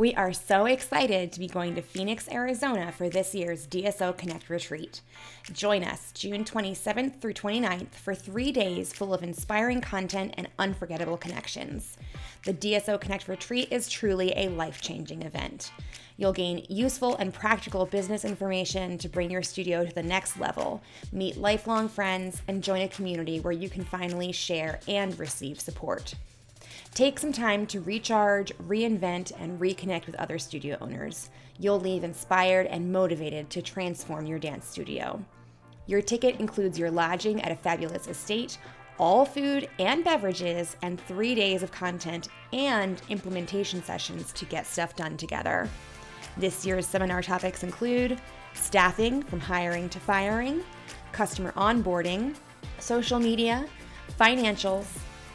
We are so excited to be going to Phoenix, Arizona for this year's DSO Connect retreat. Join us June 27th through 29th for three days full of inspiring content and unforgettable connections. The DSO Connect retreat is truly a life changing event. You'll gain useful and practical business information to bring your studio to the next level, meet lifelong friends, and join a community where you can finally share and receive support. Take some time to recharge, reinvent, and reconnect with other studio owners. You'll leave inspired and motivated to transform your dance studio. Your ticket includes your lodging at a fabulous estate, all food and beverages, and three days of content and implementation sessions to get stuff done together. This year's seminar topics include staffing from hiring to firing, customer onboarding, social media, financials,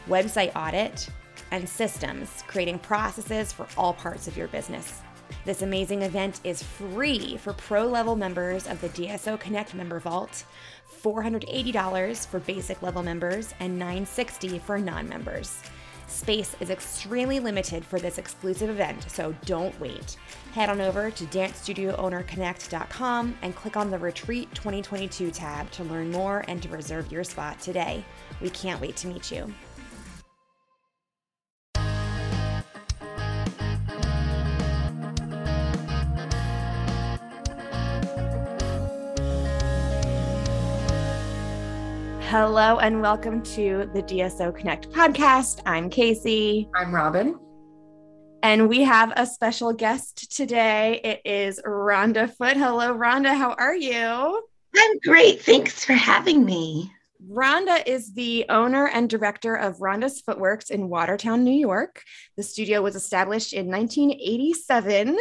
website audit, and systems, creating processes for all parts of your business. This amazing event is free for pro level members of the DSO Connect member vault, $480 for basic level members, and 960 for non members. Space is extremely limited for this exclusive event, so don't wait. Head on over to dancestudioownerconnect.com and click on the Retreat 2022 tab to learn more and to reserve your spot today. We can't wait to meet you. Hello and welcome to the DSO Connect podcast. I'm Casey. I'm Robin. And we have a special guest today. It is Rhonda Foot. Hello, Rhonda. How are you? I'm great. Thanks for having me. Rhonda is the owner and director of Rhonda's Footworks in Watertown, New York. The studio was established in 1987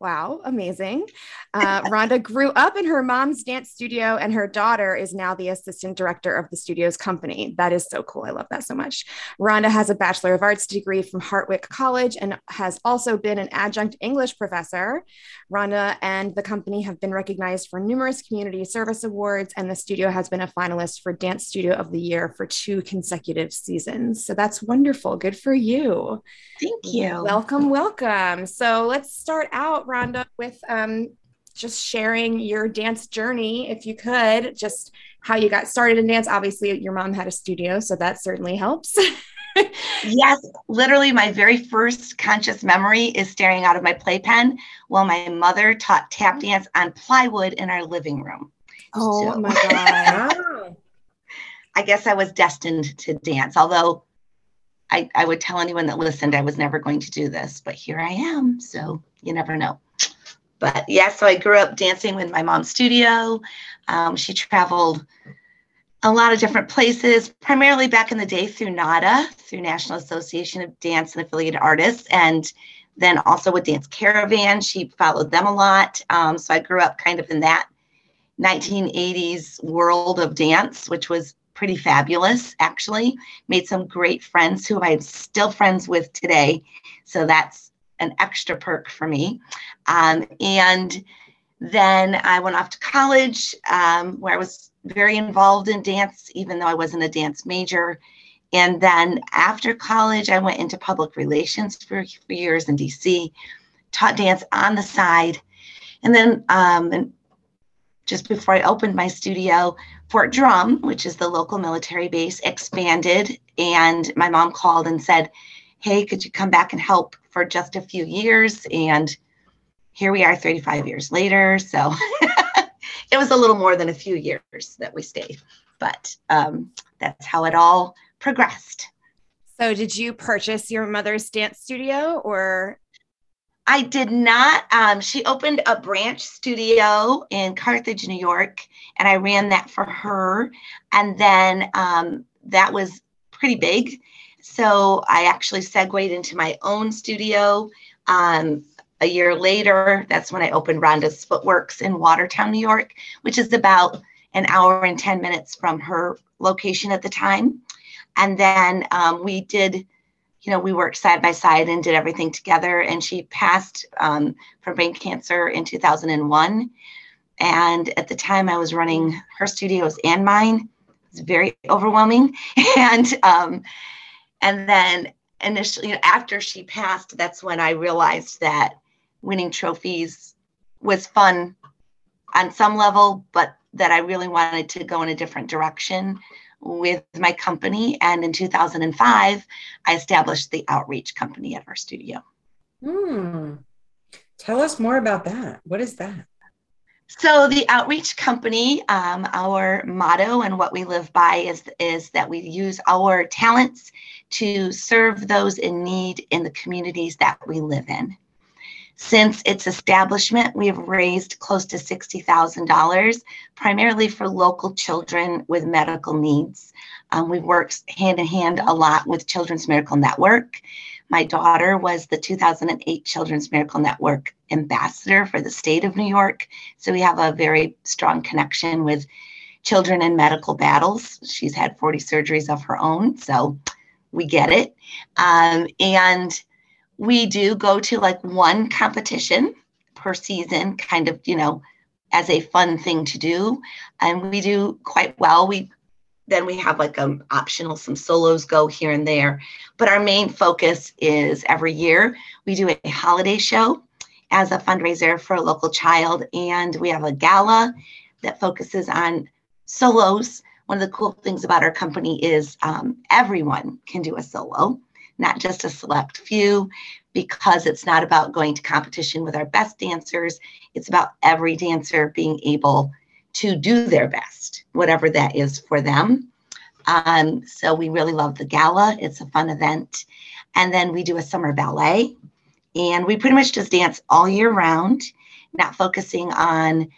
Wow, amazing. Uh, Rhonda grew up in her mom's dance studio, and her daughter is now the assistant director of the studio's company. That is so cool. I love that so much. Rhonda has a Bachelor of Arts degree from Hartwick College and has also been an adjunct English professor. Rhonda and the company have been recognized for numerous community service awards, and the studio has been a finalist for Dance Studio of the Year for two consecutive seasons. So that's wonderful. Good for you. Thank you. Welcome, welcome. So let's start out Rhonda, with um, just sharing your dance journey, if you could, just how you got started in dance. Obviously, your mom had a studio, so that certainly helps. yes, literally, my very first conscious memory is staring out of my playpen while my mother taught tap dance on plywood in our living room. Oh so, my God. I guess I was destined to dance, although I, I would tell anyone that listened I was never going to do this, but here I am. So you never know. But yeah, so I grew up dancing with my mom's studio. Um, she traveled a lot of different places, primarily back in the day through NADA, through National Association of Dance and Affiliated Artists, and then also with Dance Caravan. She followed them a lot. Um, so I grew up kind of in that 1980s world of dance, which was pretty fabulous, actually. Made some great friends who I'm still friends with today. So that's an extra perk for me. Um, and then I went off to college um, where I was very involved in dance, even though I wasn't a dance major. And then after college, I went into public relations for, years in DC, taught dance on the side. And then um, and just before I opened my studio, Fort Drum, which is the local military base, expanded. And my mom called and said, Hey, could you come back and help for just a few years? And here we are 35 years later. So it was a little more than a few years that we stayed, but um, that's how it all progressed. So, did you purchase your mother's dance studio or I did not. Um, she opened a branch studio in Carthage, New York, and I ran that for her. And then um, that was pretty big. So I actually segued into my own studio. Um, a year later, that's when I opened Rhonda's Footworks in Watertown, New York, which is about an hour and 10 minutes from her location at the time. And then um, we did you know, we worked side by side and did everything together. And she passed um, from brain cancer in 2001. And at the time, I was running her studios and mine. It was very overwhelming. and um, and then initially, after she passed, that's when I realized that winning trophies was fun on some level, but that I really wanted to go in a different direction with my company. And in 2005, I established the outreach company at our studio. Hmm. Tell us more about that. What is that? So the outreach company, um, our motto and what we live by is is that we use our talents to serve those in need in the communities that we live in. Since its establishment, we have raised close to $60,000, primarily for local children with medical needs. Um, we've worked hand in hand a lot with Children's Miracle Network. My daughter was the 2008 Children's Miracle Network ambassador for the state of New York. So we have a very strong connection with children in medical battles. She's had 40 surgeries of her own. So we get it. Um, and we do go to like one competition per season, kind of, you know, as a fun thing to do. And we do quite well. We then we have like um optional some solos go here and there. But our main focus is every year we do a holiday show as a fundraiser for a local child. And we have a gala that focuses on solos. One of the cool things about our company is um, everyone can do a solo not just a select few, because it's not about going to competition with our best dancers. It's about every dancer being able to do their best, whatever that is for them. Um, so we really love the gala. It's a fun event. And then we do a summer ballet. And we pretty much just dance all year round, not focusing on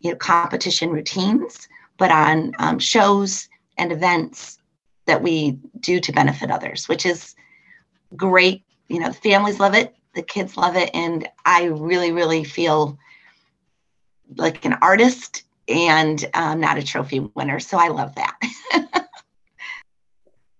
you know, competition routines, but on um, shows and events that we do to benefit others, which is great. You know, the families love it, the kids love it, and I really, really feel like an artist and um, not a trophy winner. So I love that.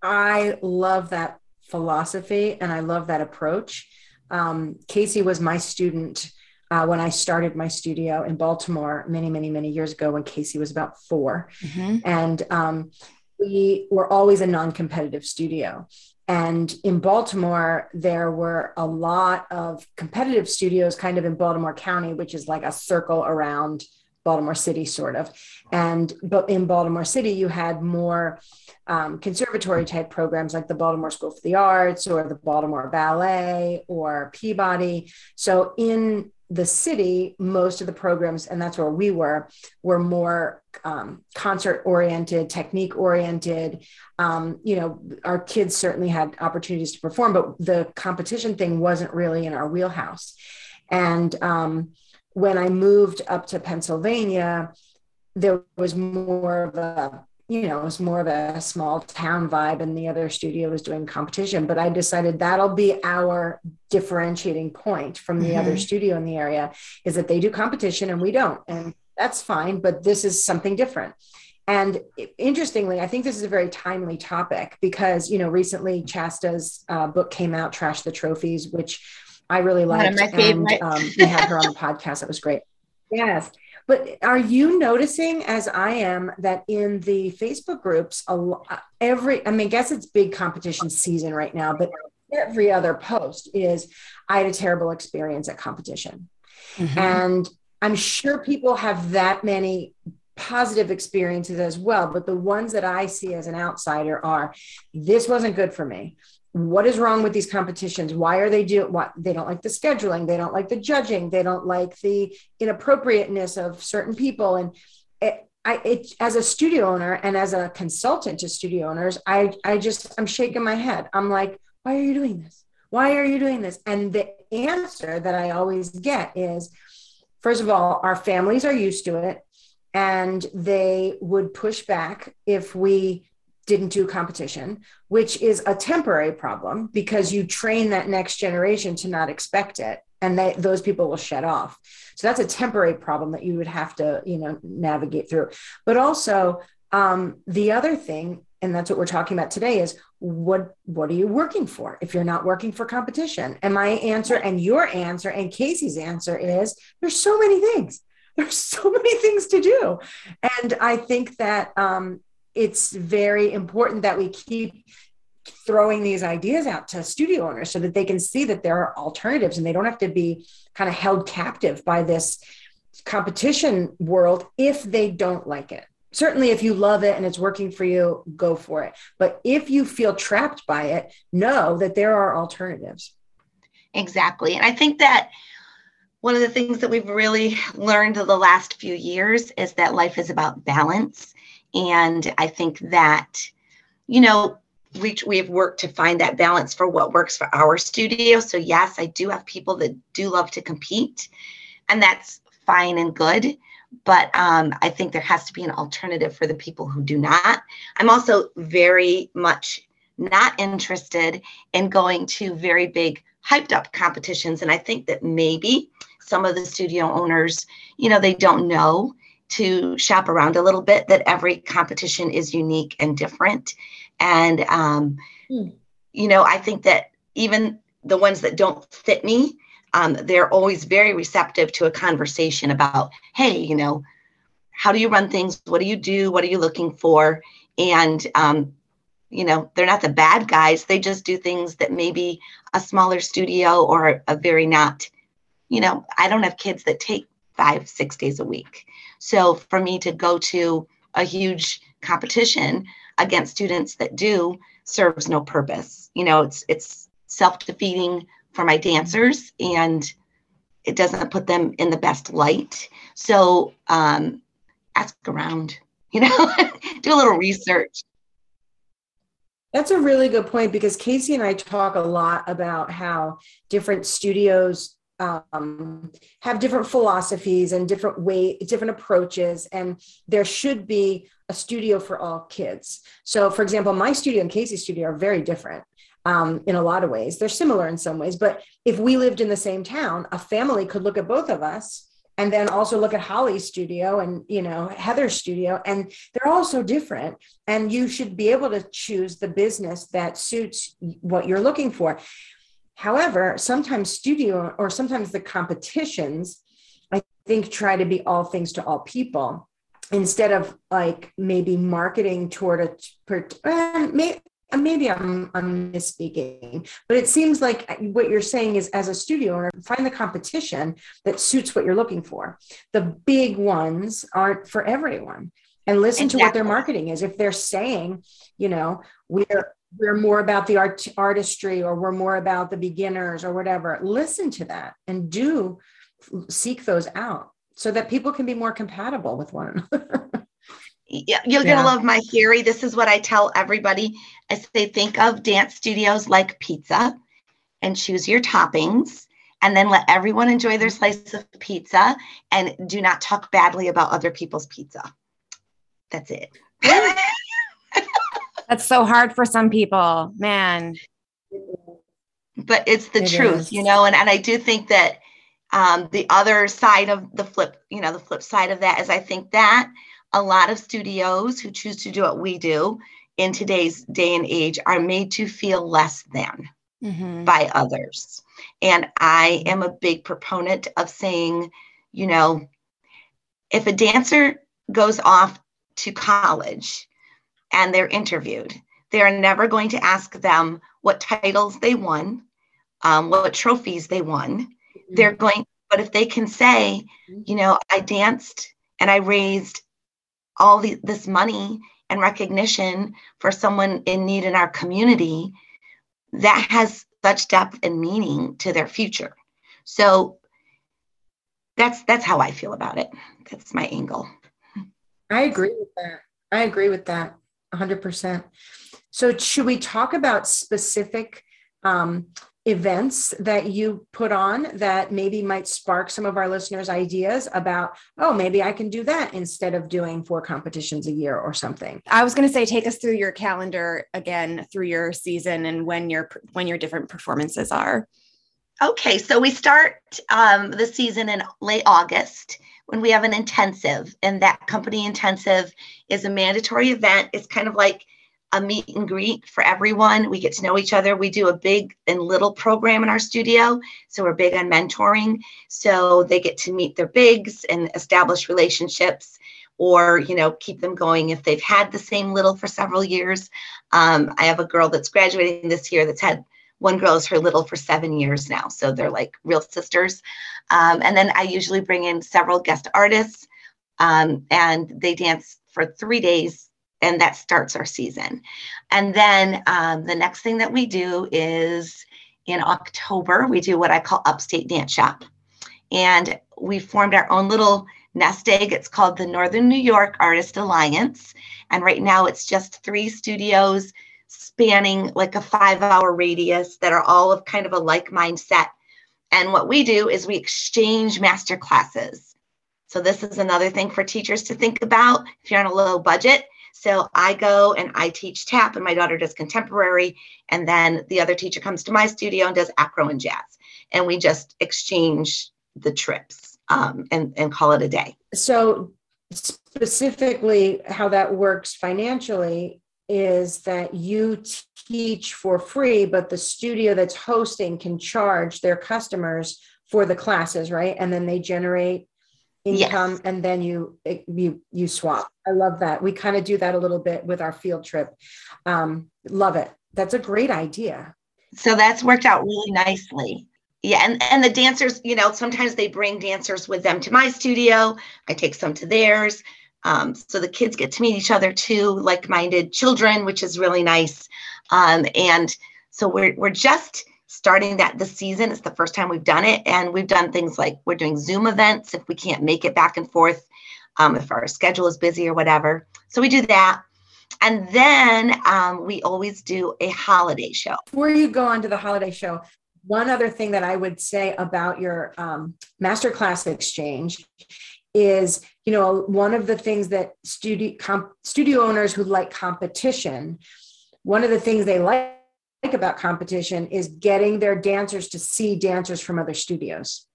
I love that philosophy and I love that approach. Um, Casey was my student uh, when I started my studio in Baltimore many, many, many years ago when Casey was about 4 mm-hmm. And um, we were always a non competitive studio. And in Baltimore, there were a lot of competitive studios kind of in Baltimore County, which is like a circle around Baltimore City, sort of. And but in Baltimore City, you had more um, conservatory type programs like the Baltimore School for the Arts or the Baltimore Ballet or Peabody. So in the city, most of the programs, and that's where we were, were more um, concert oriented, technique oriented. Um, you know, our kids certainly had opportunities to perform, but the competition thing wasn't really in our wheelhouse. And um, when I moved up to Pennsylvania, there was more of a you know, it was more of a small town vibe and the other studio was doing competition. But I decided that'll be our differentiating point from the mm-hmm. other studio in the area is that they do competition and we don't. And that's fine, but this is something different. And interestingly, I think this is a very timely topic because, you know, recently Chasta's uh, book came out, Trash the Trophies, which I really liked. and um, we had her on the podcast. It was great. Yes. But are you noticing, as I am, that in the Facebook groups, every, I mean, I guess it's big competition season right now, but every other post is, I had a terrible experience at competition. Mm-hmm. And I'm sure people have that many positive experiences as well. But the ones that I see as an outsider are, this wasn't good for me what is wrong with these competitions? Why are they do what they don't like the scheduling they don't like the judging they don't like the inappropriateness of certain people. And it, I, it, as a studio owner and as a consultant to studio owners i i just i'm shaking my head. I'm like why are you doing this? Why are you doing this? And the answer that i always get is first of all our families are used to it and they would push back if we didn't do competition, which is a temporary problem because you train that next generation to not expect it and they, those people will shut off. So that's a temporary problem that you would have to, you know, navigate through. But also um, the other thing, and that's what we're talking about today, is what what are you working for if you're not working for competition? And my answer and your answer and Casey's answer is there's so many things. There's so many things to do, and I think that um, it's very important that we keep throwing these ideas out to studio owners so that they can see that there are alternatives and they don't have to be kind of held captive by this competition world if they don't like it. Certainly, if you love it and it's working for you, go for it. But if you feel trapped by it, know that there are alternatives. Exactly. And I think that one of the things that we've really learned the last few years is that life is about balance. And I think that, you know, we, we've worked to find that balance for what works for our studio. So, yes, I do have people that do love to compete, and that's fine and good. But um, I think there has to be an alternative for the people who do not. I'm also very much not interested in going to very big, hyped up competitions. And I think that maybe some of the studio owners, you know, they don't know to shop around a little bit that every competition is unique and different. And um, mm. you know i think that even the ones that don't fit me um, they're always very receptive to a conversation about hey you know how do you run things? What do you do? What are you looking for? And um, you know they're not the bad guys. They just do things that maybe a smaller studio or a very not you know i don't have kids that take five six days a week so for me to go to a huge competition against students that do serves no purpose. You know, it's it's self-defeating for my dancers and it doesn't put them in the best light. So um, ask around, you know, do a little research. That's a really good point because Casey and I talk a lot about how different studios um, have different philosophies and different way different approaches and there should be a studio for all kids. So for example my studio and casey's studio are very different um, in a lot of ways. They're similar in some ways but if we lived in the same town a family could look at both of us and then also look at holly's studio and you know heather's studio and they're all so different. And you should be able to choose the business that suits what you're looking for However, sometimes studio or sometimes the competitions, I think, try to be all things to all people instead of like maybe marketing toward a uh, maybe, maybe I'm, I'm misspeaking, but it seems like what you're saying is as a studio owner, find the competition that suits what you're looking for. The big ones aren't for everyone and listen exactly. to what their marketing is. If they're saying, you know, we're we're more about the art artistry or we're more about the beginners or whatever listen to that and do seek those out so that people can be more compatible with one another. Yeah, you're yeah. gonna love my theory. This is what i tell everybody. I say think of dance studios like pizza and choose your toppings and then let everyone enjoy their slice of pizza and do not talk badly about other people's pizza. That's it That's so hard for some people, man. But it's the it truth, is. you know, and, and I do think that um, the other side of the flip, you know, the flip side of that is I think that a lot of studios who choose to do what we do in today's day and age are made to feel less than mm-hmm. by others. And I am a big proponent of saying, you know, if a dancer goes off to college and they're interviewed. They are never going to ask them what titles they won, um, what trophies they won. Mm-hmm. They're going, but if they can say, mm-hmm. you know, I danced and I raised all the, this money and recognition for someone in need in our community, that has such depth and meaning to their future. So that's that's how I feel about it. That's my angle. I agree with that. I agree with that. 100%. So, should we talk about specific um, events that you put on that maybe might spark some of our listeners' ideas about, oh, maybe I can do that instead of doing four competitions a year or something? I was going to say, take us through your calendar again through your season and when your when your different performances are. Okay, so we start um, the season in late August when we have an intensive, and that company intensive is a mandatory event. It's kind of like a meet and greet for everyone. We get to know each other. We do a big and little program in our studio. So we're big on mentoring. So they get to meet their bigs and establish relationships. or you know keep them going if they've had the same little for several years um, i have a girl that's graduating this year that's had one girl is her little for seven years now so they're like real sisters um, and then i usually bring in several guest artists um, and they dance for three days and that starts our season and then um, the next thing that we do is in october we do what i call upstate dance shop and we formed our own little nest egg. It's called the Northern New York Artist Alliance. And right now it's just three studios spanning like a five hour radius that are all of kind of a like mindset. And what we do is we exchange master classes. So this is another thing for teachers to think about if you're on a low budget. So I go and I teach tap, and my daughter does contemporary. And then the other teacher comes to my studio and does acro and jazz. And we just exchange the trips um, and, and call it a day. So, specifically, how that works financially is that you teach for free, but the studio that's hosting can charge their customers for the classes, right? And then they generate income yes. and then you you you swap. I love that. We kind of do that a little bit with our field trip. Um love it. That's a great idea. So that's worked out really nicely. Yeah and and the dancers you know sometimes they bring dancers with them to my studio. I take some to theirs um, so the kids get to meet each other too like-minded children which is really nice. Um, and so we're, we're just starting that this season. It's the first time we've done it. And we've done things like we're doing zoom events if we can't make it back and forth um, if our schedule is busy or whatever. So we do that. And then um, we always do a holiday show. Before you go on to the holiday show, one other thing that I would say about your um, masterclass exchange is, you know, one of the things that studio comp, studio owners who like competition, one of the things they like about competition is getting their dancers to see dancers from other studios.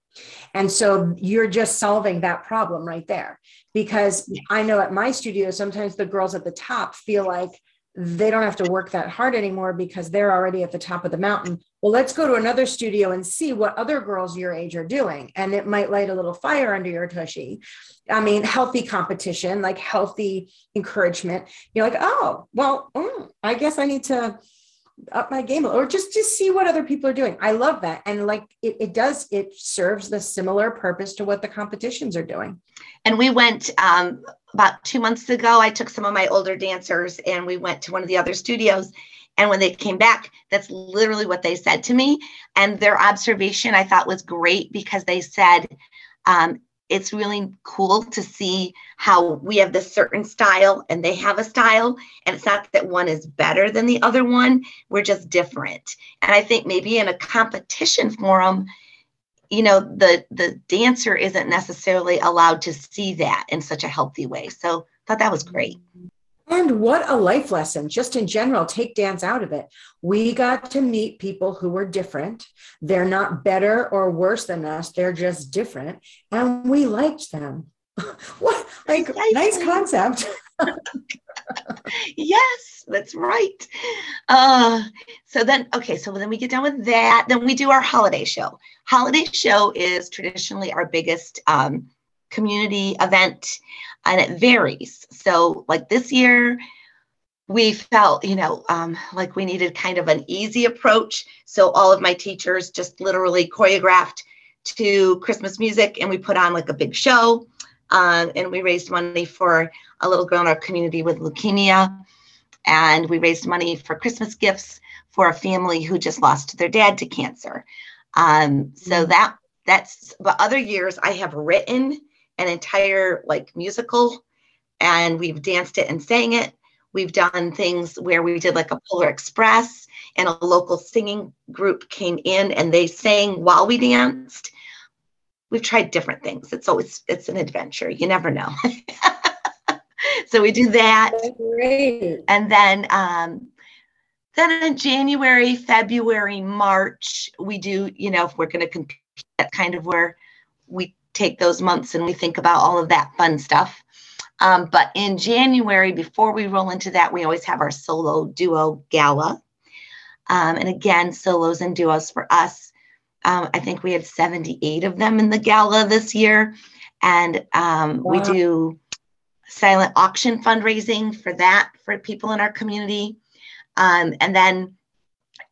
And so you're just solving that problem right there. Because I know at my studio, sometimes the girls at the top feel like they don't have to work that hard anymore because they're already at the top of the mountain. Well, let's go to another studio and see what other girls your age are doing. And it might light a little fire under your tushy. I mean, healthy competition, like healthy encouragement. You're like, oh, well, mm, I guess I need to up my game or just to see what other people are doing. I love that. And like it, it does, it serves the similar purpose to what the competitions are doing. And we went um, about two months ago. I took some of my older dancers and we went to one of the other studios. And when they came back, that's literally what they said to me. And their observation I thought was great because they said, um, it's really cool to see how we have this certain style and they have a style and it's not that one is better than the other one we're just different and i think maybe in a competition forum you know the the dancer isn't necessarily allowed to see that in such a healthy way so I thought that was great and what a life lesson, just in general, take dance out of it. We got to meet people who were different. They're not better or worse than us, they're just different. And we liked them. what? Like, nice concept. yes, that's right. Uh, so then, okay, so then we get done with that. Then we do our holiday show. Holiday show is traditionally our biggest um, community event and it varies. So, like this year, we felt, you know, um, like we needed kind of an easy approach. So, all of my teachers just literally choreographed to Christmas music and we put on like a big show. Um, and we raised money for a little girl in our community with leukemia. And we raised money for Christmas gifts for a family who just lost their dad to cancer. Um, so mm. that that's but other years I have written an entire like musical and we've danced it and sang it. We've done things where we did like a Polar Express and a local singing group came in and they sang while we danced. We've tried different things. It's always it's an adventure. You never know. so we do that. Great. And then um then in January, February, March, we do, you know, if we're going to compete, that kind of where we take those months and we think about all of that fun stuff. Um, but in January, before we roll into that, we always have our solo duo gala. Um, and again, solos and duos for us. Um, I think we had 78 of them in the gala this year. And um, wow. we do silent auction fundraising for that for people in our community. Um, and then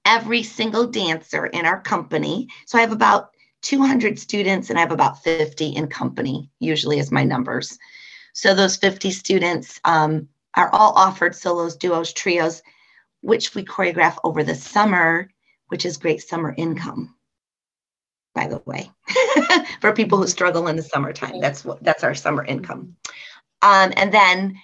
every single dancer in our company. So I have about 200 students and I have about 50 in company, usually is my numbers. So those 50 students um, are all offered solos, duos, trios, which we choreograph over the summer, which is great summer income. By the way, for people who struggle in the summertime, that's what that's our summer income. Um, and then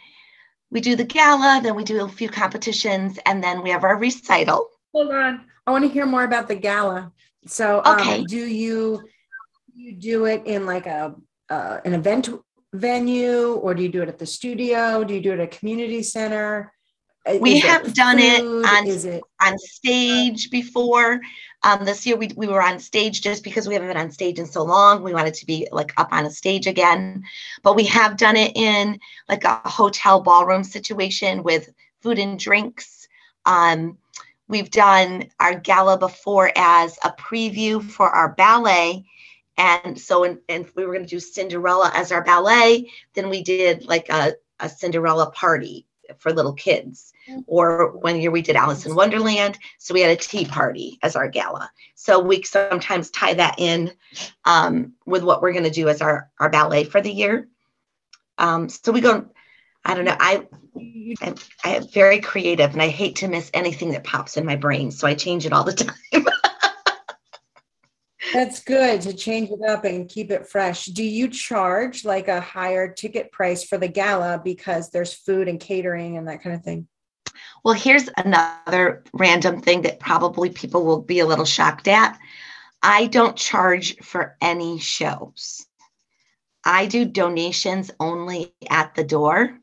we do the gala, then we do a few competitions, and then we have our recital. Hold on, I want to hear more about the gala. So, um, okay, do you you do it in like a uh, an event venue, or do you do it at the studio? Do you do it at a community center? We is have done it on, it on stage before. Um, this year we, we were on stage just because we haven't been on stage in so long. We wanted to be like up on a stage again. But we have done it in like a hotel ballroom situation with food and drinks. Um, we've done our gala before as a preview for our ballet. And so, and we were going to do Cinderella as our ballet. Then we did like a, a Cinderella party for little kids. Or one year we did Alice in Wonderland. So we had a tea party as our gala. So we sometimes tie that in um, with what we're going to do as our, our ballet for the year. Um, so we go, I don't know, I, I'm, I am very creative and I hate to miss anything that pops in my brain. So I change it all the time. That's good to change it up and keep it fresh. Do you charge like a higher ticket price for the gala because there's food and catering and that kind of thing? Well, here's another random thing that probably people will be a little shocked at. I don't charge for any shows. I do donations only at the door.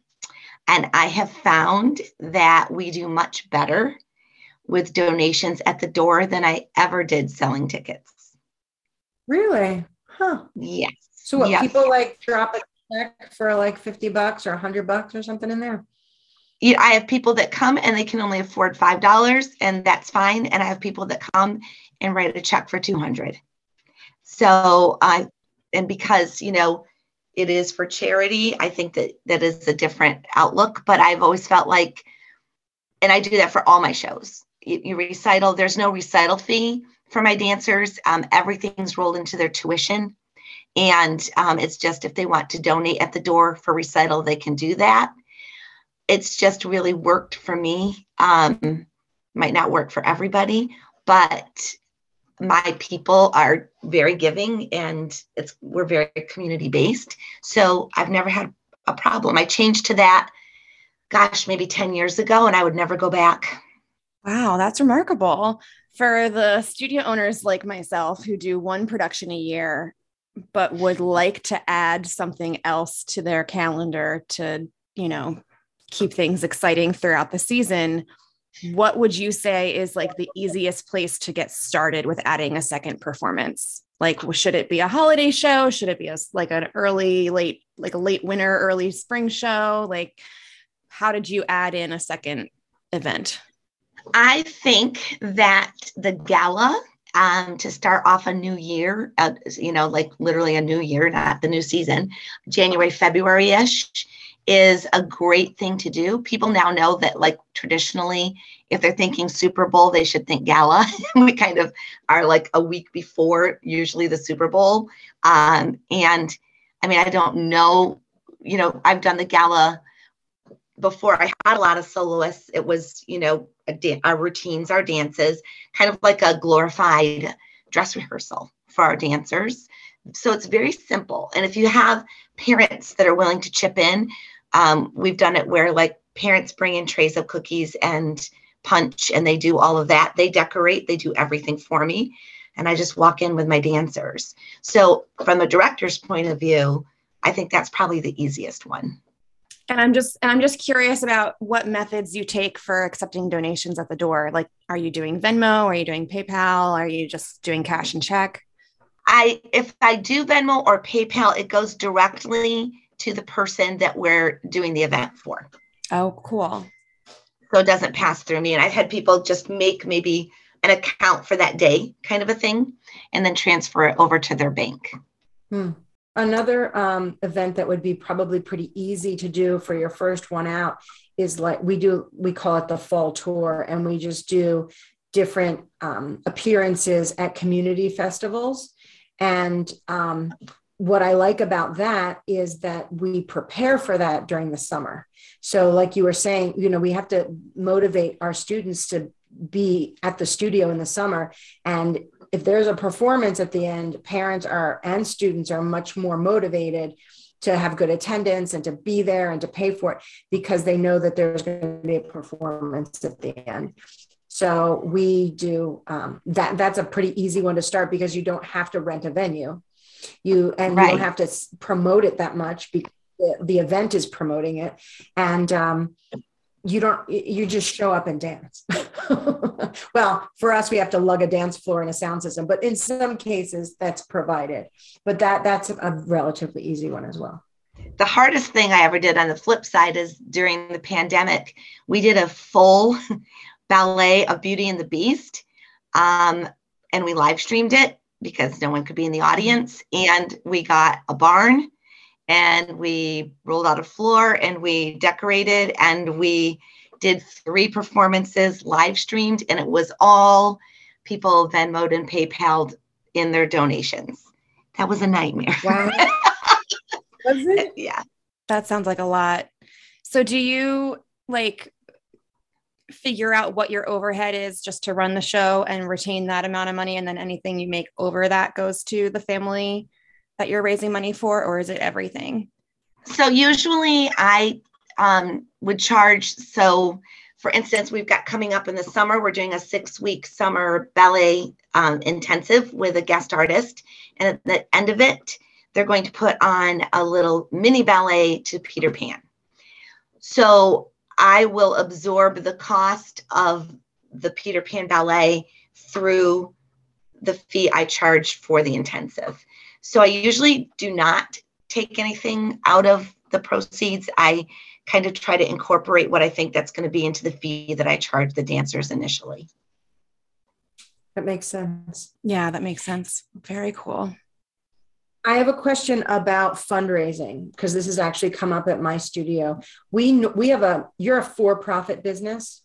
And I have found that we do much better with donations at the door than I ever did selling tickets. Really? Huh. Yes. So what yes. people like drop a check for like 50 bucks or 100 bucks or something in there? Yeah, I have people that come and they can only afford five dollars, and that's fine. And I have people that come and write a check for 200. So I, and because you know, it is for charity, I think that that is a different outlook. But I've always felt like, and I do that for all my shows. You, you recital, there's no recital fee for my dancers. Um, everything's rolled into their tuition. And um, it's just if they want to donate at the door for recital, they can do that. It's just really worked for me. Um, might not work for everybody, but my people are very giving and it's we're very community based. So I've never had a problem. I changed to that, gosh, maybe 10 years ago, and I would never go back. Wow, that's remarkable for the studio owners like myself who do one production a year but would like to add something else to their calendar to you know keep things exciting throughout the season what would you say is like the easiest place to get started with adding a second performance? Like should it be a holiday show? Should it be a, like an early late like a late winter early spring show? Like how did you add in a second event I think that the gala um, to start off a new year, uh, you know, like literally a new year, not the new season, January, February ish, is a great thing to do. People now know that, like, traditionally, if they're thinking Super Bowl, they should think gala. we kind of are like a week before, usually the Super Bowl. Um, and I mean, I don't know, you know, I've done the gala before I had a lot of soloists, it was, you know, our routines, our dances, kind of like a glorified dress rehearsal for our dancers. So it's very simple. And if you have parents that are willing to chip in, um, we've done it where like parents bring in trays of cookies and punch and they do all of that. They decorate, they do everything for me. And I just walk in with my dancers. So, from a director's point of view, I think that's probably the easiest one and i'm just and i'm just curious about what methods you take for accepting donations at the door. Like are you doing venmo? Are you doing paypal? Are you just doing cash and check? I if i do venmo or paypal it goes directly to the person that we're doing the event for. Oh cool. So it doesn't pass through me. And i've had people just make maybe an account for that day kind of a thing and then transfer it over to their bank. Hmm. Another um, event that would be probably pretty easy to do for your first one out is like we do we call it the fall tour and we just do different um, appearances at community festivals and um, what I like about that is that we prepare for that during the summer. So, like you were saying, you know, we have to motivate our students to be at the studio in the summer. And if there's a performance at the end, parents are and students are much more motivated to have good attendance and to be there and to pay for it because they know that there's going to be a performance at the end. So we do um, that. That's a pretty easy one to start because you don't have to rent a venue you and right. you don't have to promote it that much because the, the event is promoting it and um, you don't you just show up and dance. Well for us we have to lug a dance floor and a sound system but in some cases that's provided. But that that's a relatively easy one as well. The hardest thing i ever did on the flip side is during the pandemic we did a full ballet of beauty and the beast um, and we live streamed it because no one could be in the audience. And we got a barn and we rolled out a floor and we decorated and we did three performances live streamed and it was all people Venmoed and PayPal in their donations. That was a nightmare. Wow. was it? Yeah. That sounds like a lot. So do you like figure out what your overhead is just to run the show and retain that amount of money and then anything you make over that goes to the family that you're raising money for or is it everything? So usually i um, would charge so for instance we've got coming up in the summer we're doing a six week summer ballet um, intensive with a guest artist. And at the end of it they're going to put on a little mini ballet to peter pan. So I will absorb the cost of the Peter Pan Ballet through the fee I charge for the intensive. So I usually do not take anything out of the proceeds. I kind of try to incorporate what I think that's going to be into the fee that I charge the dancers initially. That makes sense. Yeah, that makes sense. Very cool. I have a question about fundraising because this has actually come up at my studio. We we have a you're a for-profit business.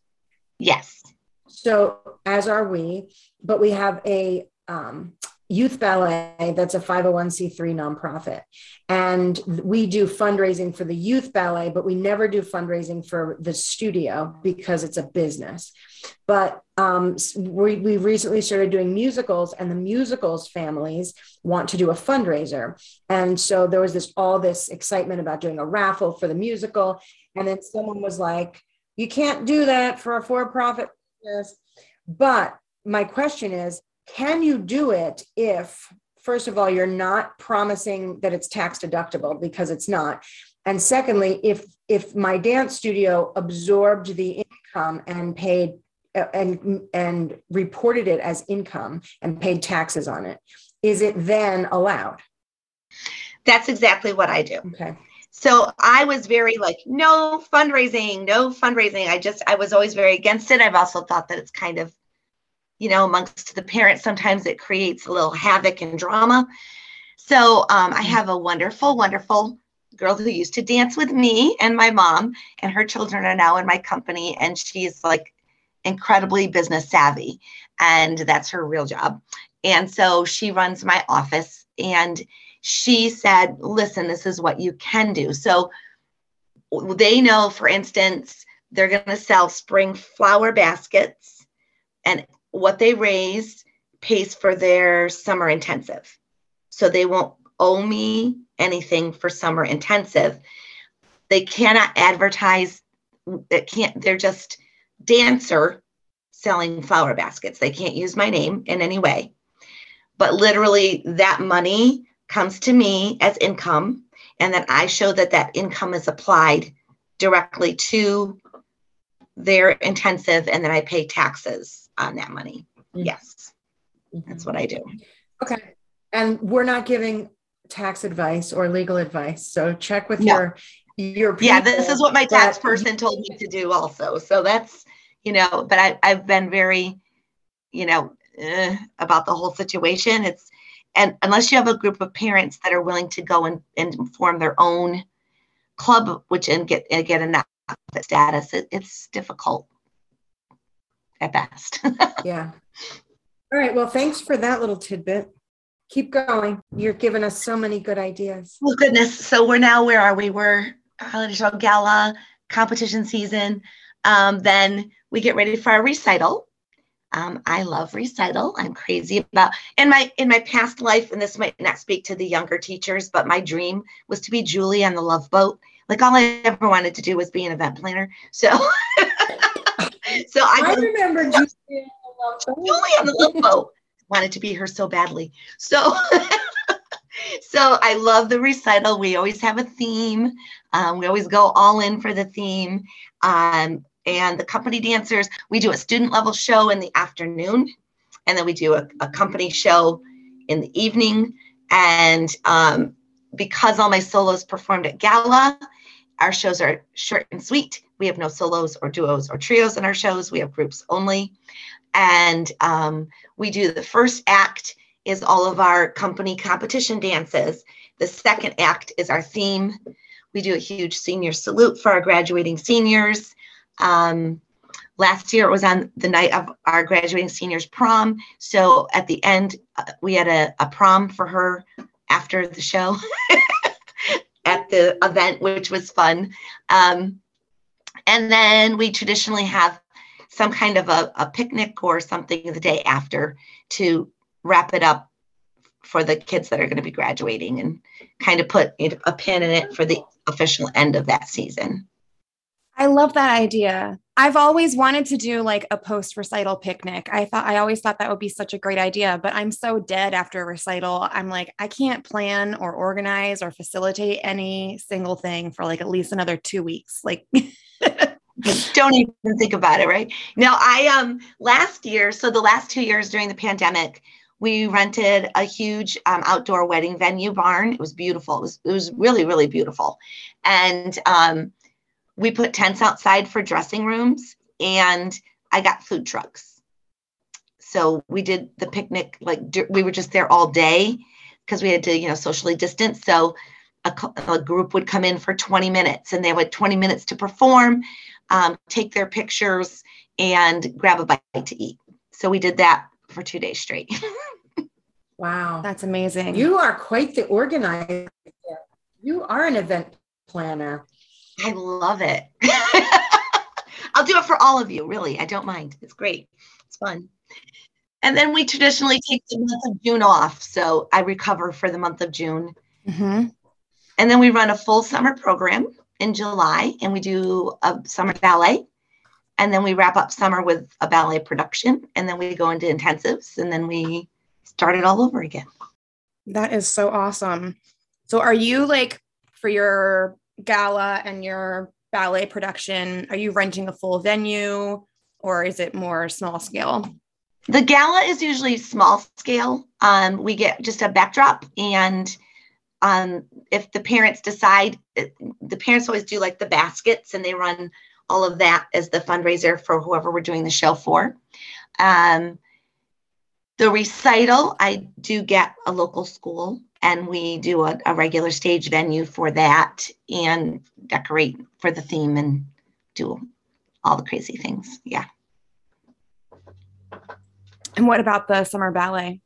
Yes. So as are we, but we have a um, Youth Ballet, that's a 501c3 nonprofit. And we do fundraising for the Youth Ballet, but we never do fundraising for the studio because it's a business. But um, we, we recently started doing musicals, and the musicals families want to do a fundraiser. And so there was this all this excitement about doing a raffle for the musical. And then someone was like, you can't do that for a for profit business. But my question is, can you do it if, first of all, you're not promising that it's tax deductible because it's not? And secondly, if if my dance studio absorbed the income and paid and and reported it as income and paid taxes on it, is it then allowed? That's exactly what I do. Okay. So I was very like, no fundraising, no fundraising. I just, I was always very against it. I've also thought that it's kind of you know, amongst the parents, sometimes it creates a little havoc and drama. So um, I have a wonderful, wonderful girl who used to dance with me and my mom, and her children are now in my company, and she's like incredibly business savvy, and that's her real job. And so she runs my office, and she said, Listen, this is what you can do. So they know, for instance, they're going to sell spring flower baskets and what they raise pays for their summer intensive. So they won't owe me anything for summer intensive. They cannot advertise, it can't, they're just dancer selling flower baskets. They can't use my name in any way. But literally, that money comes to me as income, and then I show that that income is applied directly to their intensive, and then I pay taxes on that money. Mm-hmm. Yes, that's what I do. Okay. And we're not giving tax advice or legal advice. So check with no. your your yeah this is what my tax person told me to do also so that's you know but I, i've been very you know uh, about the whole situation it's and unless you have a group of parents that are willing to go and, and form their own club, which and get and get a nonprofit status, it, it's difficult at best. yeah. All right. Well, thanks for that little tidbit. Keep going. You're giving us so many good ideas. Well, goodness. So we're now, where are we? We're holiday show gala, competition season. Um, then we get ready for our recital. Um, I love recital. I'm crazy about in my in my past life, and this might not speak to the younger teachers, but my dream was to be Julie on the Love Boat. Like all I ever wanted to do was be an event planner. So, so I, I remember Julie on the Boat. Wanted to be her so badly. So, so I love the recital. We always have a theme. Um, we always go all in for the theme. Um, and the company dancers, we do a student level show in the afternoon, and then we do a, a company show in the evening. And um, because all my solos performed at gala, our shows are short and sweet. We have no solos or duos or trios in our shows. We have groups only. And um, we do the first act is all of our company competition dances. The second act is our theme. We do a huge senior salute for our graduating seniors. Um, last year it was on the night of our graduating seniors prom. So at the end, uh, we had a, a prom for her after the show at the event, which was fun. Um, and then we traditionally have some kind of a, a picnic or something the day after to wrap it up for the kids that are going to be graduating and kind of put a pin in it for the official end of that season. I love that idea. I've always wanted to do like a post recital picnic. I thought I always thought that would be such a great idea, but I'm so dead after a recital. I'm like, I can't plan or organize or facilitate any single thing for like at least another two weeks. Like, don't even think about it, right? Now, I um last year, so the last two years during the pandemic, we rented a huge um, outdoor wedding venue barn. It was beautiful. It was it was really really beautiful, and um, we put tents outside for dressing rooms, and I got food trucks. So we did the picnic like we were just there all day because we had to you know socially distance. So a, a, group would come in for 20 minutes, and they had 20 minutes to perform um, take their pictures, and grab a bite to eat. So we did that for two days straight. wow. That's amazing. You are quite the organizer. You are an event planner. I love it. I'll do it for all of you, really. I don't mind. It's great. It's fun. And then we traditionally take the month of June off. So I recover for the month of June. Mm-hmm. And then we run a full summer program in July and we do a summer ballet. And then we wrap up summer with a ballet production. And then we go into intensives and then we start it all over again. That is so awesome. So, are you like for your gala and your ballet production, are you renting a full venue or is it more small scale? The gala is usually small scale. Um, we get just a backdrop and um, if the parents decide, the parents always do like the baskets and they run all of that as the fundraiser for whoever we're doing the show for. Um, the recital, I do get a local school and we do a, a, regular stage venue for that and decorate for the theme and do all the crazy things. Yeah. And what about the summer ballet?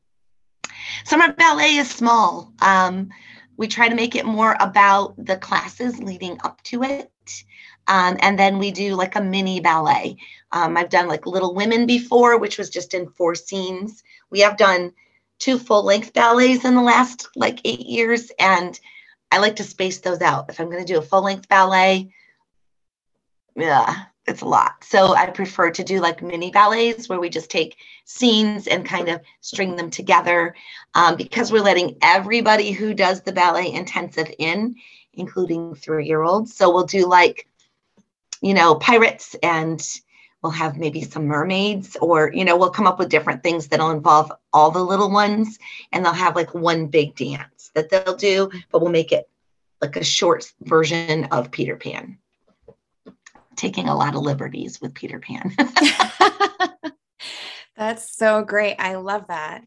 Summer ballet is small. Um, we try to make it more about the classes leading up to it. Um, and then we do like a mini ballet. Um, I've done like Little Women before, which was just in four scenes. We have done two full length ballets in the last like eight years. And I like to space those out. If I'm going to do a full length ballet, yeah, it's a lot. So I prefer to do like mini ballets where we just take scenes and kind of string them together um, because we're letting everybody who does the ballet intensive in, including three year olds. So we'll do like, you know, pirates and we'll have maybe some mermaids or, you know, we'll come up with different things that'll involve all the little ones and they'll have like one big dance that they'll do, but we'll make it like a short version of Peter Pan taking a lot of liberties with Peter Pan. That's so great. I love that.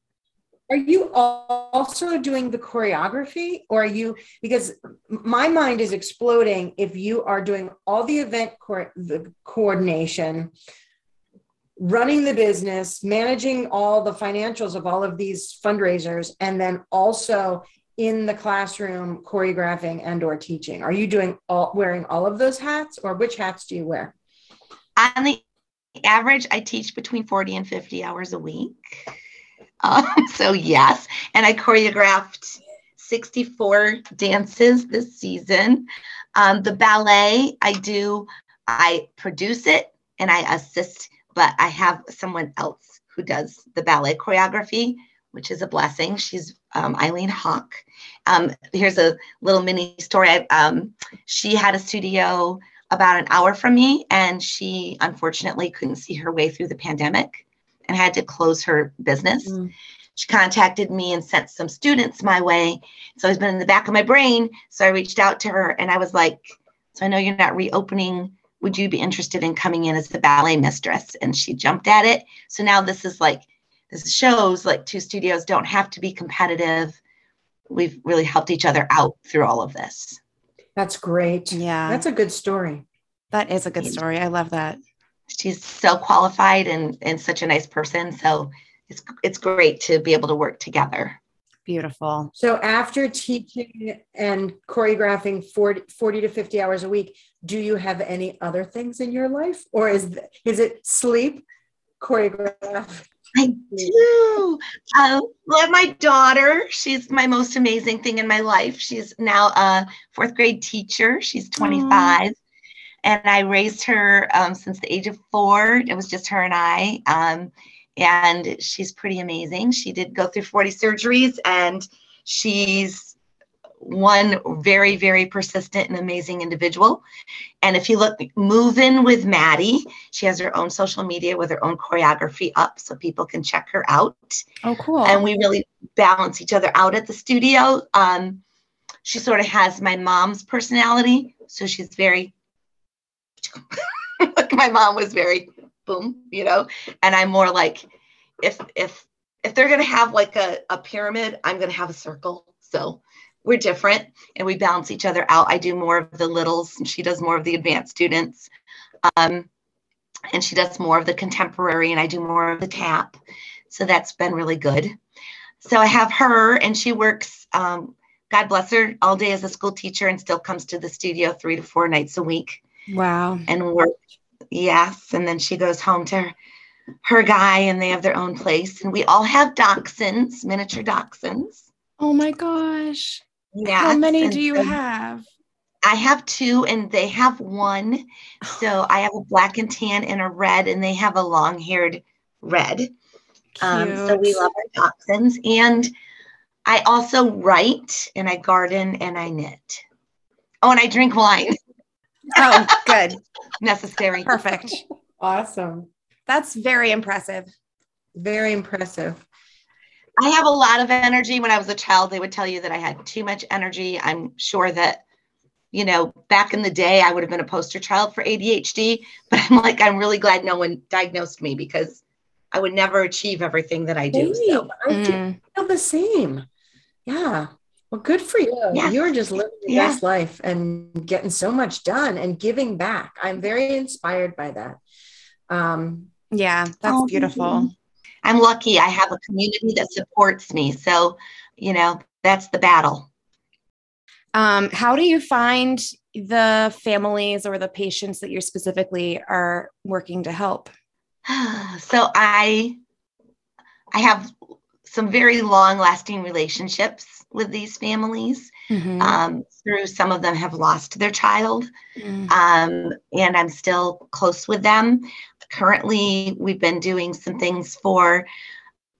are you also doing the choreography or are you because my mind is exploding if you are doing all the event co- the coordination running the business managing all the financials of all of these fundraisers and then also in the classroom choreographing and or teaching are you doing all wearing all of those hats or which hats do you wear on the average i teach between 40 and 50 hours a week um, so yes, and I choreographed 64 dances this season. Um, the ballet I do, I produce it and I assist, but I have someone else who does the ballet choreography, which is a blessing. She's um, Eileen Hawk. Um, here's a little mini story. I, um, she had a studio about an hour from me, and she unfortunately couldn't see her way through the pandemic and had to close her business. Mm. She contacted me and sent some students my way. So it's been in the back of my brain. So I reached out to her and I was like, So I know you're not reopening. Would you be interested in coming in as the ballet mistress? And she jumped at it. So now this is like, this shows like two studios don't have to be competitive. We've really helped each other out through all of this. That's great. Yeah. That's a good story. That is a good story. I love that she's so qualified and and such a nice person. So it's it's great to be able to work together. Beautiful. So after teaching and choreographing 40, 40 to 50 hours a week, do you have any other things in your life or is is it sleep, choreograph? I do. I love my daughter. She's my most amazing thing in my life. She's now a fourth grade teacher. She's 25 and I raised her um, since the age of four. It was just her and I. Um, and she's pretty amazing. She did go through 40 surgeries and she's one very, very persistent and amazing individual. And if you look, moving with Maddie, she has her own social media with her own choreography up so people can check her out. Oh, cool. And we really balance each other out at the studio. Um, she sort of has my mom's personality. So she's very like my mom was very boom, you know, and I'm more like if if if they're gonna have like a, a pyramid, I'm gonna have a circle. So we're different and we balance each other out. I do more of the littles and she does more of the advanced students. Um, and she does more of the contemporary and I do more of the tap. So that's been really good. So I have her and she works, um, God bless her, all day as a school teacher and still comes to the studio three to four nights a week. Wow. And work. Yes. And then she goes home to her, her guy and they have their own place. And we all have dachshunds, miniature dachshunds. Oh my gosh. Yeah. How many do you so have? I have two and they have one. So I have a black and tan and a red, and they have a long haired red. Um, so we love our dachshunds. And I also write and I garden and I knit. Oh, and I drink wine. Oh, good. Necessary. Perfect. Awesome. That's very impressive. Very impressive. I have a lot of energy. When I was a child, they would tell you that I had too much energy. I'm sure that, you know, back in the day, I would have been a poster child for ADHD, but I'm like, I'm really glad no one diagnosed me because I would never achieve everything that I do. So. I mm. feel the same. Yeah. Well, good for you. Yes. You're just living your yes. best life and getting so much done and giving back. I'm very inspired by that. Um, yeah, that's oh, beautiful. I'm lucky. I have a community that supports me. So, you know, that's the battle. Um, how do you find the families or the patients that you specifically are working to help? so I I have some very long lasting relationships with these families. Mm-hmm. Um, through some of them have lost their child, mm-hmm. um, and I'm still close with them. Currently, we've been doing some things for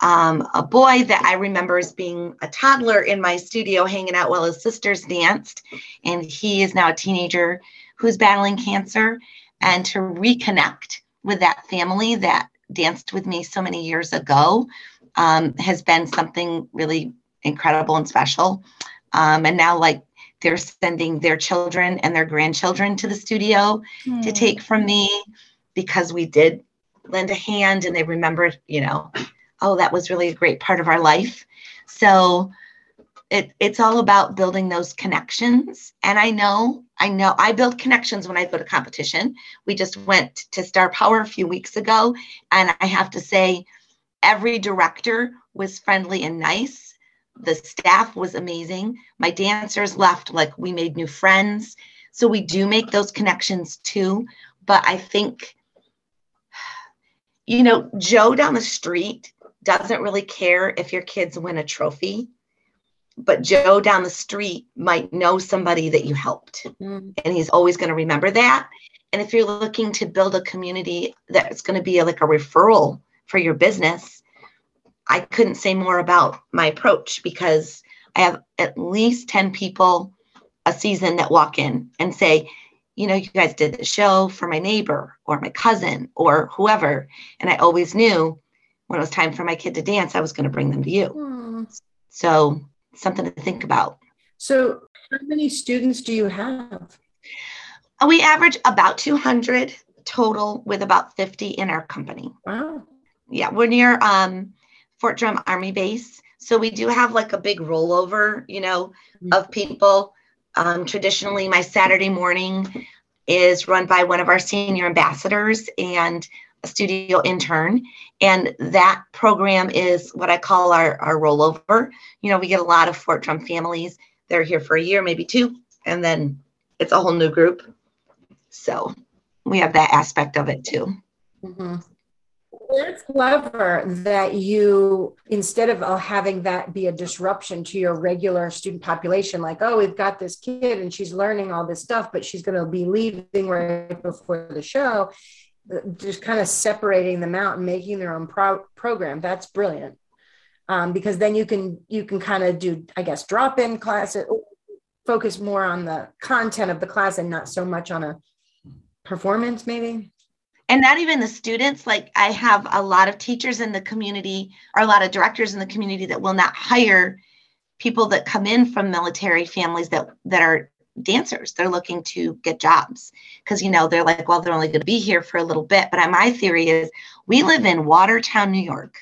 um, a boy that I remember as being a toddler in my studio hanging out while his sisters danced. And he is now a teenager who's battling cancer. And to reconnect with that family that danced with me so many years ago um, has been something really incredible and special. Um, and now, like, they're sending their children and their grandchildren to the studio mm. to hmm. take from me because we did lend a hand and they remembered, you know, oh, that was really a great part of our life. So it, it's all about building those connections. And I know, I know I build connections when I go to competition. We just went to Star Power a few weeks ago. And I have to say, every director was friendly and nice. The staff was amazing. My dancers left like we made new friends. So we do make those connections too. But I think, you know, Joe down the street doesn't really care if your kids win a trophy but Joe down the street might know somebody that you helped. Mm. And he's always going to remember that. And if you're looking to build a community that's going to be like a referral for your business, I couldn't say more about my approach because I have at least 10 people a season that walk in and say, you know, you guys did the show for my neighbor or my cousin or whoever. And I always knew when it was time for my kid to dance, I was going to bring them to you. Mm. So something to think about. So, how many students do you have? We average about 200 total with about 50 in our company. Wow. Yeah, we're near um, Fort Drum Army Base. So we do have like a big rollover, you know, mm-hmm. of people. Um, traditionally, my Saturday morning is run by one of our senior ambassadors and a studio intern. And that program is what I call our, our rollover. You know, we get a lot of Fort Drum families. They're here for a year, maybe two, and then it's a whole new group. So we have that aspect of it too. Mm-hmm. It's clever that you, instead of uh, having that be a disruption to your regular student population, like, oh, we've got this kid and she's learning all this stuff, but she's going to be leaving right before the show just kind of separating them out and making their own pro- program. That's brilliant. Um, because then you can you can kind of do i guess drop in classes focus more on the content of the class and not so much on a performance maybe and not even the students like i have a lot of teachers in the community or a lot of directors in the community that will not hire people that come in from military families that that are dancers. They're looking to get jobs because, you know, they're like, well, they're only going to be here for a little bit. But my theory is we live in Watertown, New York.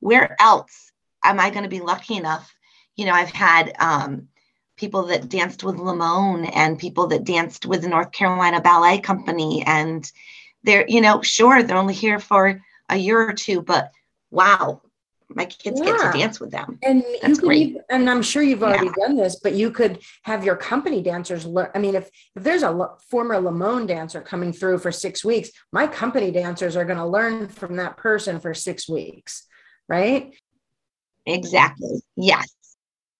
Where else am I going to be lucky enough? You know, I've had um, people that danced with Limón and people that danced with the North Carolina Ballet Company. And they're, you know, sure, they're only here for a year or two, but wow, my kids yeah. get to dance with them. And That's you great. and I'm sure you've already yeah. done this, but you could have your company dancers learn. I mean, if, if there's a former Limón dancer coming through for six weeks, my company dancers are going to learn from that person for six weeks, right? Exactly. Yes.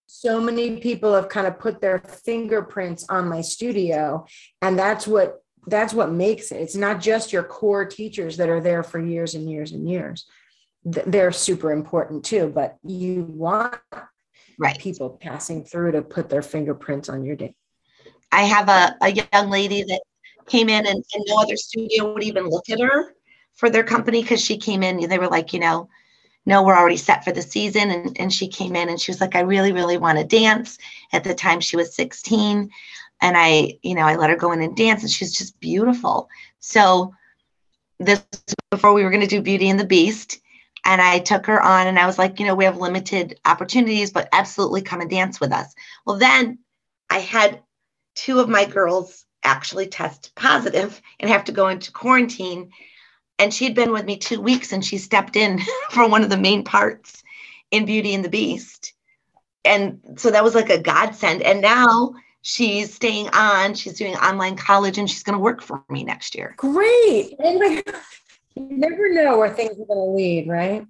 So many people have kind of put their fingerprints on my studio, and that's what that's what makes it. It's not just your core teachers that are there for years and years and years. They're super important too but you want right. people passing through to put their fingerprints on your day i have a, a young lady that came in and, and no other studio would even look at her for their company because she came in they were like you know no we're already set for the season. And, and she came in and she was like i really really want to dance. At the time she was 16 and i you know i let her go in and dance and she's just beautiful so this before we were going to do beauty and the beast and I took her on and I was like, you know, we have limited opportunities, but absolutely come and dance with us. Well, then I had two of my girls actually test positive and have to go into quarantine. And she'd been with me two weeks and she stepped in for one of the main parts in Beauty and the Beast. And so that was like a godsend. And now she's staying on, she's doing online college and she's going to work for me next year. Great. You never know where things are going to lead, right?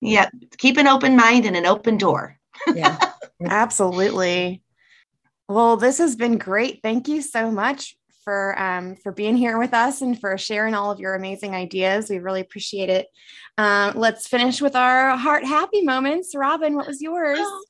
Yeah. Keep an open mind and an open door. yeah. Absolutely. Well, this has been great. Thank you so much for um, for being here with us and for sharing all of your amazing ideas. We really appreciate it. Um, let's finish with our heart happy moments. Robin, what was yours? Oh,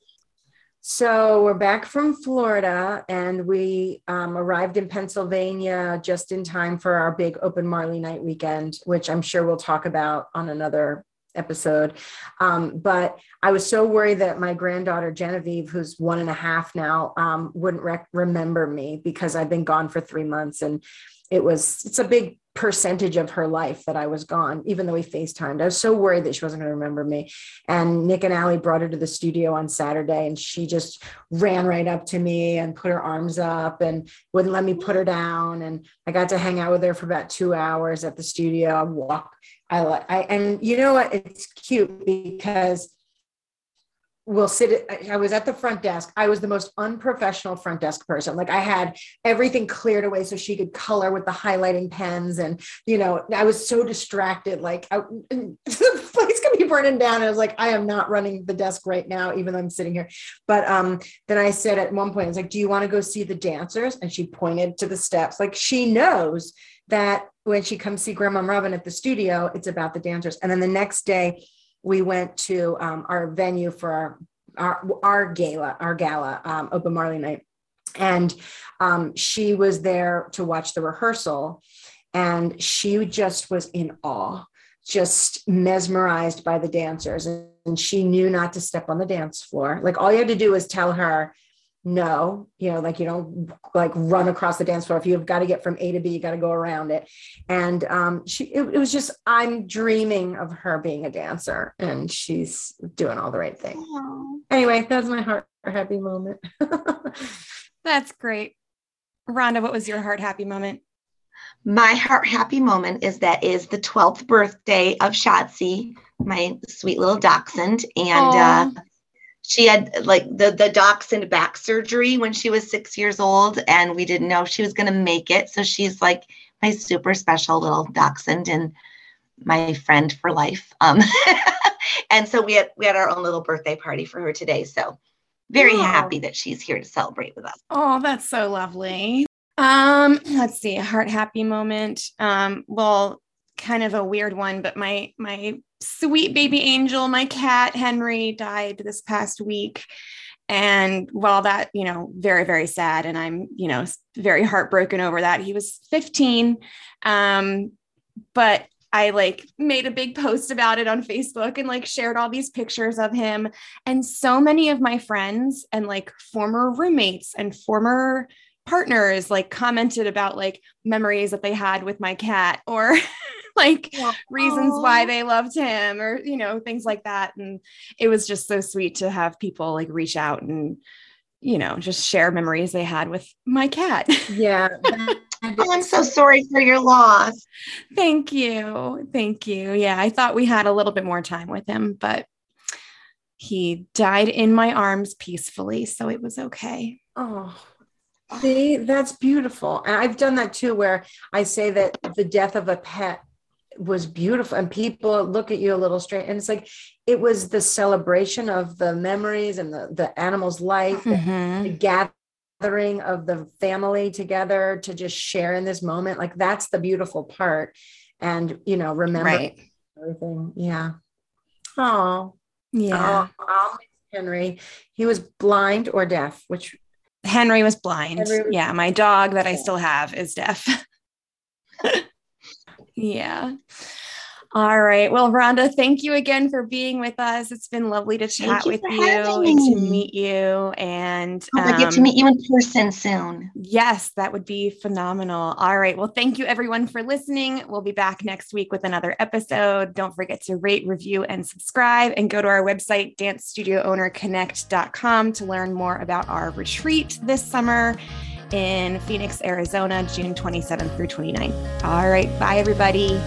so we're back from Florida and we um, arrived in Pennsylvania just in time for our big Open Marley Night weekend, which I'm sure we'll talk about on another episode. Um, but I was so worried that my granddaughter Genevieve, who's one and a half now, um, wouldn't rec- remember me because I've been gone for three months and it was it's a big percentage of her life that I was gone, even though we FaceTimed. I was so worried that she wasn't going to remember me. And Nick and Allie brought her to the studio on Saturday and she just ran right up to me and put her arms up and wouldn't let me put her down. And I got to hang out with her for about two hours at the studio. I walk. I I and you know what? It's cute because will sit i was at the front desk. I was the most unprofessional front desk person. Like i had everything cleared away so she could color with the highlighting pens and you know i was so distracted like I, the place could be burning down. And i was like i am not running the desk right now even though i'm sitting here. But um then i said at one point i was like do you want to go see the dancers? And she pointed to the steps. Like she knows that when she comes see grandma robin at the studio it's about the dancers. And then the next day we went to um, our venue for our our, our gala, our gala, um, open Marley night, and um, she was there to watch the rehearsal, and she just was in awe, just mesmerized by the dancers, and she knew not to step on the dance floor. Like all you had to do was tell her, no you know like you don't like run across the dance floor. If you've got to get from a to b you got to go around it. And um she it, it, was just i'm dreaming of her being a dancer and she's doing all the right things Aww. anyway that's my heart happy moment. That's great. Rhonda what was your heart happy moment? My heart happy moment is that is the 12th birthday of Shotzi, my sweet little dachshund. And uh, she had like the the dachshund back surgery when she was six years old and we didn't know she was going to make it. So she's like my super special little dachshund and my friend for life. Um and so we had we had our own little birthday party for her today. So very happy that she's here to celebrate with us. Oh that's so lovely. Um let's see a heart happy moment. Um well kind of a weird one but my my sweet baby angel, my cat Henry, died this past week. And while that, you know, very, very sad, and I'm, you know, very heartbroken over that. He was 15. Um, but I like made a big post about it on Facebook and like shared all these pictures of him. And so many of my friends and like former roommates and former partners like commented about like memories that they had with my cat or like yeah. reasons why they loved him or you know things like that. And it was just so sweet to have people like reach out and you know just share memories they had with my cat. Yeah. Oh, i'm so sorry for your loss. Thank you. Thank you. Yeah i thought we had a little bit more time with him but he died in my arms peacefully so it was okay. Oh See, that's beautiful. And I've done that too, where I say that the death of a pet was beautiful and people look at you a little strange and it's like it was the celebration of the memories and the the animal's life mm-hmm. the gathering of the family together to just share in this moment. Like that's the beautiful part. And you know remember right. everything. Yeah. Oh yeah. Oh, henry. He was blind or deaf? Which henry was blind. Henry was- yeah my dog that i still have is deaf Yeah. All right. Well, Rhonda, thank you again for being with us. It's been lovely to chat you with you and to meet you. And um, I get to um, meet you in person soon. Yes, that would be phenomenal. All right. Well, thank you everyone for listening. We'll be back next week with another episode. Don't forget to rate, review, and subscribe, and go to our website, dancestudioownerconnect.com, to learn more about our retreat this summer in Phoenix, Arizona, June 27th through 29th. All right. Bye, everybody.